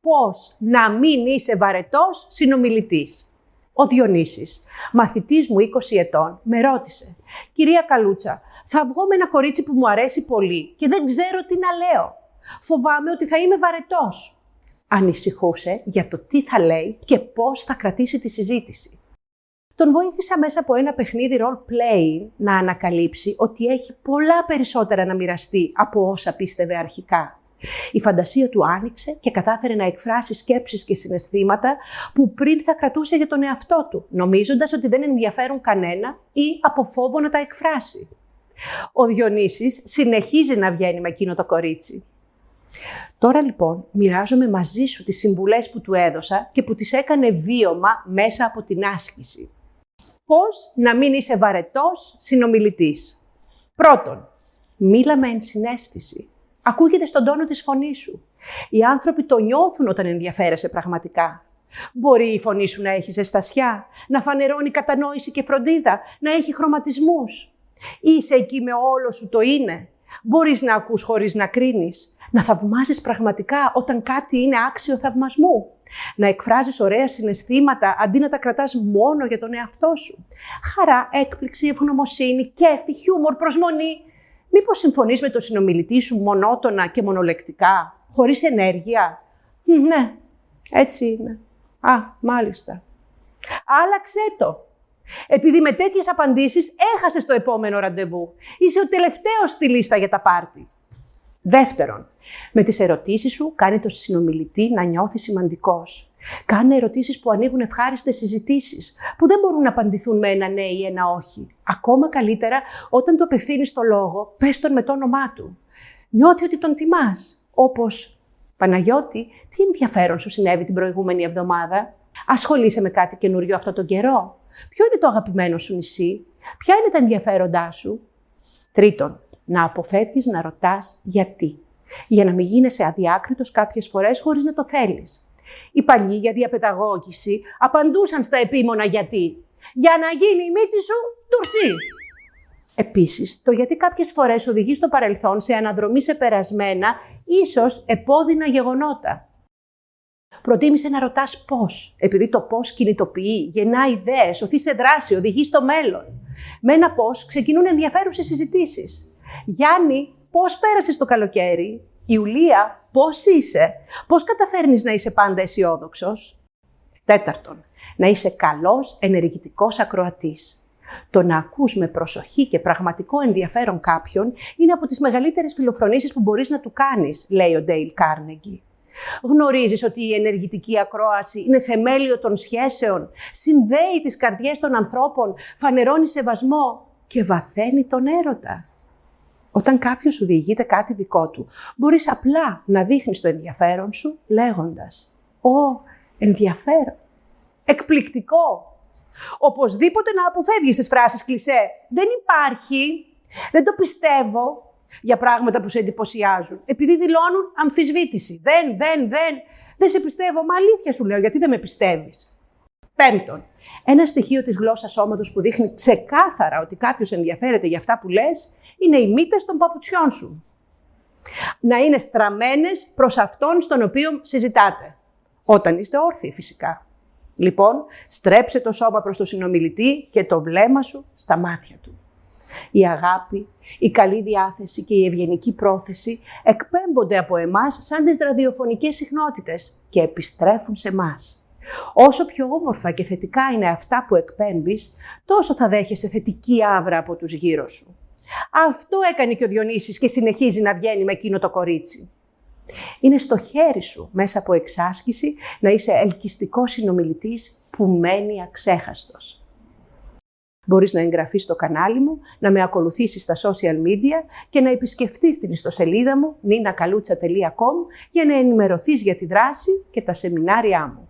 Πώς να μην είσαι βαρετός συνομιλητής. Ο Διονύσης, μαθητής μου 20 ετών, με ρώτησε «Κυρία Καλούτσα, θα βγω με ένα κορίτσι που μου αρέσει πολύ και δεν ξέρω τι να λέω. Φοβάμαι ότι θα είμαι βαρετός». Ανησυχούσε για το τι θα λέει και πώς θα κρατήσει τη συζήτηση. Τον βοήθησα μέσα από ένα παιχνίδι role-playing να ανακαλύψει ότι έχει πολλά περισσότερα να μοιραστεί από όσα πίστευε αρχικά. Η φαντασία του άνοιξε και κατάφερε να εκφράσει σκέψεις και συναισθήματα που πριν θα κρατούσε για τον εαυτό του, νομίζοντας ότι δεν ενδιαφέρουν κανένα ή από φόβο να τα εκφράσει. Ο Διονύσης συνεχίζει να βγαίνει με εκείνο το κορίτσι. Τώρα λοιπόν μοιράζομαι μαζί σου τις συμβουλές που του έδωσα και που τις έκανε βίωμα μέσα από την άσκηση. Πώς να μην είσαι βαρετός συνομιλητής. Πρώτον, μίλα με ενσυναίσθηση. Ακούγεται στον τόνο της φωνής σου. Οι άνθρωποι το νιώθουν όταν ενδιαφέρεσαι πραγματικά. Μπορεί η φωνή σου να έχει ζεστασιά, να φανερώνει κατανόηση και φροντίδα, να έχει χρωματισμούς. Είσαι εκεί με όλο σου το είναι. Μπορείς να ακούς χωρίς να κρίνεις. Να θαυμάζεις πραγματικά όταν κάτι είναι άξιο θαυμασμού. Να εκφράζεις ωραία συναισθήματα αντί να τα κρατάς μόνο για τον εαυτό σου. Χαρά, έκπληξη, ευγνωμοσύνη, κέφι, χιούμορ, προσμονή. Μήπως συμφωνείς με τον συνομιλητή σου μονότονα και μονολεκτικά, χωρίς ενέργεια; Ναι, έτσι είναι. Α, μάλιστα. Άλλαξε το. Επειδή με τέτοιες απαντήσεις έχασες το επόμενο ραντεβού. Είσαι ο τελευταίος στη λίστα για τα πάρτι. Δεύτερον, με τις ερωτήσεις σου κάνει το συνομιλητή να νιώθει σημαντικός. Κάνε ερωτήσεις που ανοίγουν ευχάριστες συζητήσεις, που δεν μπορούν να απαντηθούν με ένα ναι ή ένα όχι. Ακόμα καλύτερα, όταν του απευθύνεις το λόγο, πες τον με το όνομά του. Νιώθει ότι τον τιμάς, όπως «Παναγιώτη, τι ενδιαφέρον σου συνέβη την προηγούμενη εβδομάδα; Ασχολείσαι με κάτι καινούριο αυτό τον καιρό; Ποιο είναι το αγαπημένο σου νησί; Ποια είναι τα ενδιαφέροντά σου; Τρίτον, να αποφεύγεις να ρωτάς γιατί. Για να μην γίνεσαι αδιάκριτος κάποιες φορές χωρίς να το θέλεις. Οι παλιοί για διαπαιδαγώγηση απαντούσαν στα επίμονα γιατί. Για να γίνει η μύτη σου τουρσί. Επίσης, το γιατί κάποιες φορές οδηγεί στο παρελθόν σε αναδρομή σε περασμένα, ίσως επώδυνα γεγονότα. Προτίμησε να ρωτάς πώς, επειδή το πώς κινητοποιεί, γεννά ιδέες, οθεί σε δράση, οδηγεί στο μέλλον. Με ένα πώς ξεκινούν ενδιαφέρουσες συζητήσεις. Γιάννη, πώς πέρασες το καλοκαίρι; Ιουλία, πώς είσαι; Πώς καταφέρνεις να είσαι πάντα αισιόδοξος; Τέταρτον, να είσαι καλός ενεργητικός ακροατής. Το να ακούς με προσοχή και πραγματικό ενδιαφέρον κάποιον είναι από τις μεγαλύτερες φιλοφρονήσεις που μπορείς να του κάνεις, λέει ο Ντέιλ Κάρνεγκι. Γνωρίζεις ότι η ενεργητική ακρόαση είναι θεμέλιο των σχέσεων, συνδέει τις καρδιές των ανθρώπων, φανερώνει σεβασμό και βαθαίνει τον έρωτα. Όταν κάποιος σου διηγείται κάτι δικό του, μπορείς απλά να δείχνεις το ενδιαφέρον σου λέγοντας «Ω, ενδιαφέρον, εκπληκτικό». Οπωσδήποτε να αποφεύγεις τις φράσεις κλισέ «Δεν υπάρχει», «Δεν το πιστεύω», για πράγματα που σε εντυπωσιάζουν. Επειδή δηλώνουν αμφισβήτηση. Δεν, δεν, δεν. Δεν σε πιστεύω. Μα αλήθεια σου λέω, γιατί δεν με πιστεύεις. Πέμπτον, ένα στοιχείο της γλώσσας σώματος που δείχνει ξεκάθαρα ότι κάποιος ενδιαφέρεται για αυτά που λες είναι οι μύτες των παπουτσιών σου. Να είναι στραμμένες προς αυτόν στον οποίο συζητάτε. Όταν είστε όρθιοι φυσικά. Λοιπόν, στρέψε το σώμα προς το συνομιλητή και το βλέμμα σου στα μάτια του. Η αγάπη, η καλή διάθεση και η ευγενική πρόθεση εκπέμπονται από εμάς σαν τις ραδιοφωνικές συχνότητες και επιστρέφουν σε μας. Όσο πιο όμορφα και θετικά είναι αυτά που εκπέμπεις, τόσο θα δέχεσαι θετική άβρα από τους γύρω σου. Αυτό έκανε και ο Διονύσης και συνεχίζει να βγαίνει με εκείνο το κορίτσι. Είναι στο χέρι σου, μέσα από εξάσκηση, να είσαι ελκυστικός συνομιλητής που μένει αξέχαστος. Μπορείς να εγγραφείς στο κανάλι μου, να με ακολουθήσεις στα social media και να επισκεφτείς την ιστοσελίδα μου ninakalutsa.com για να ενημερωθείς για τη δράση και τα σεμινάρια μου.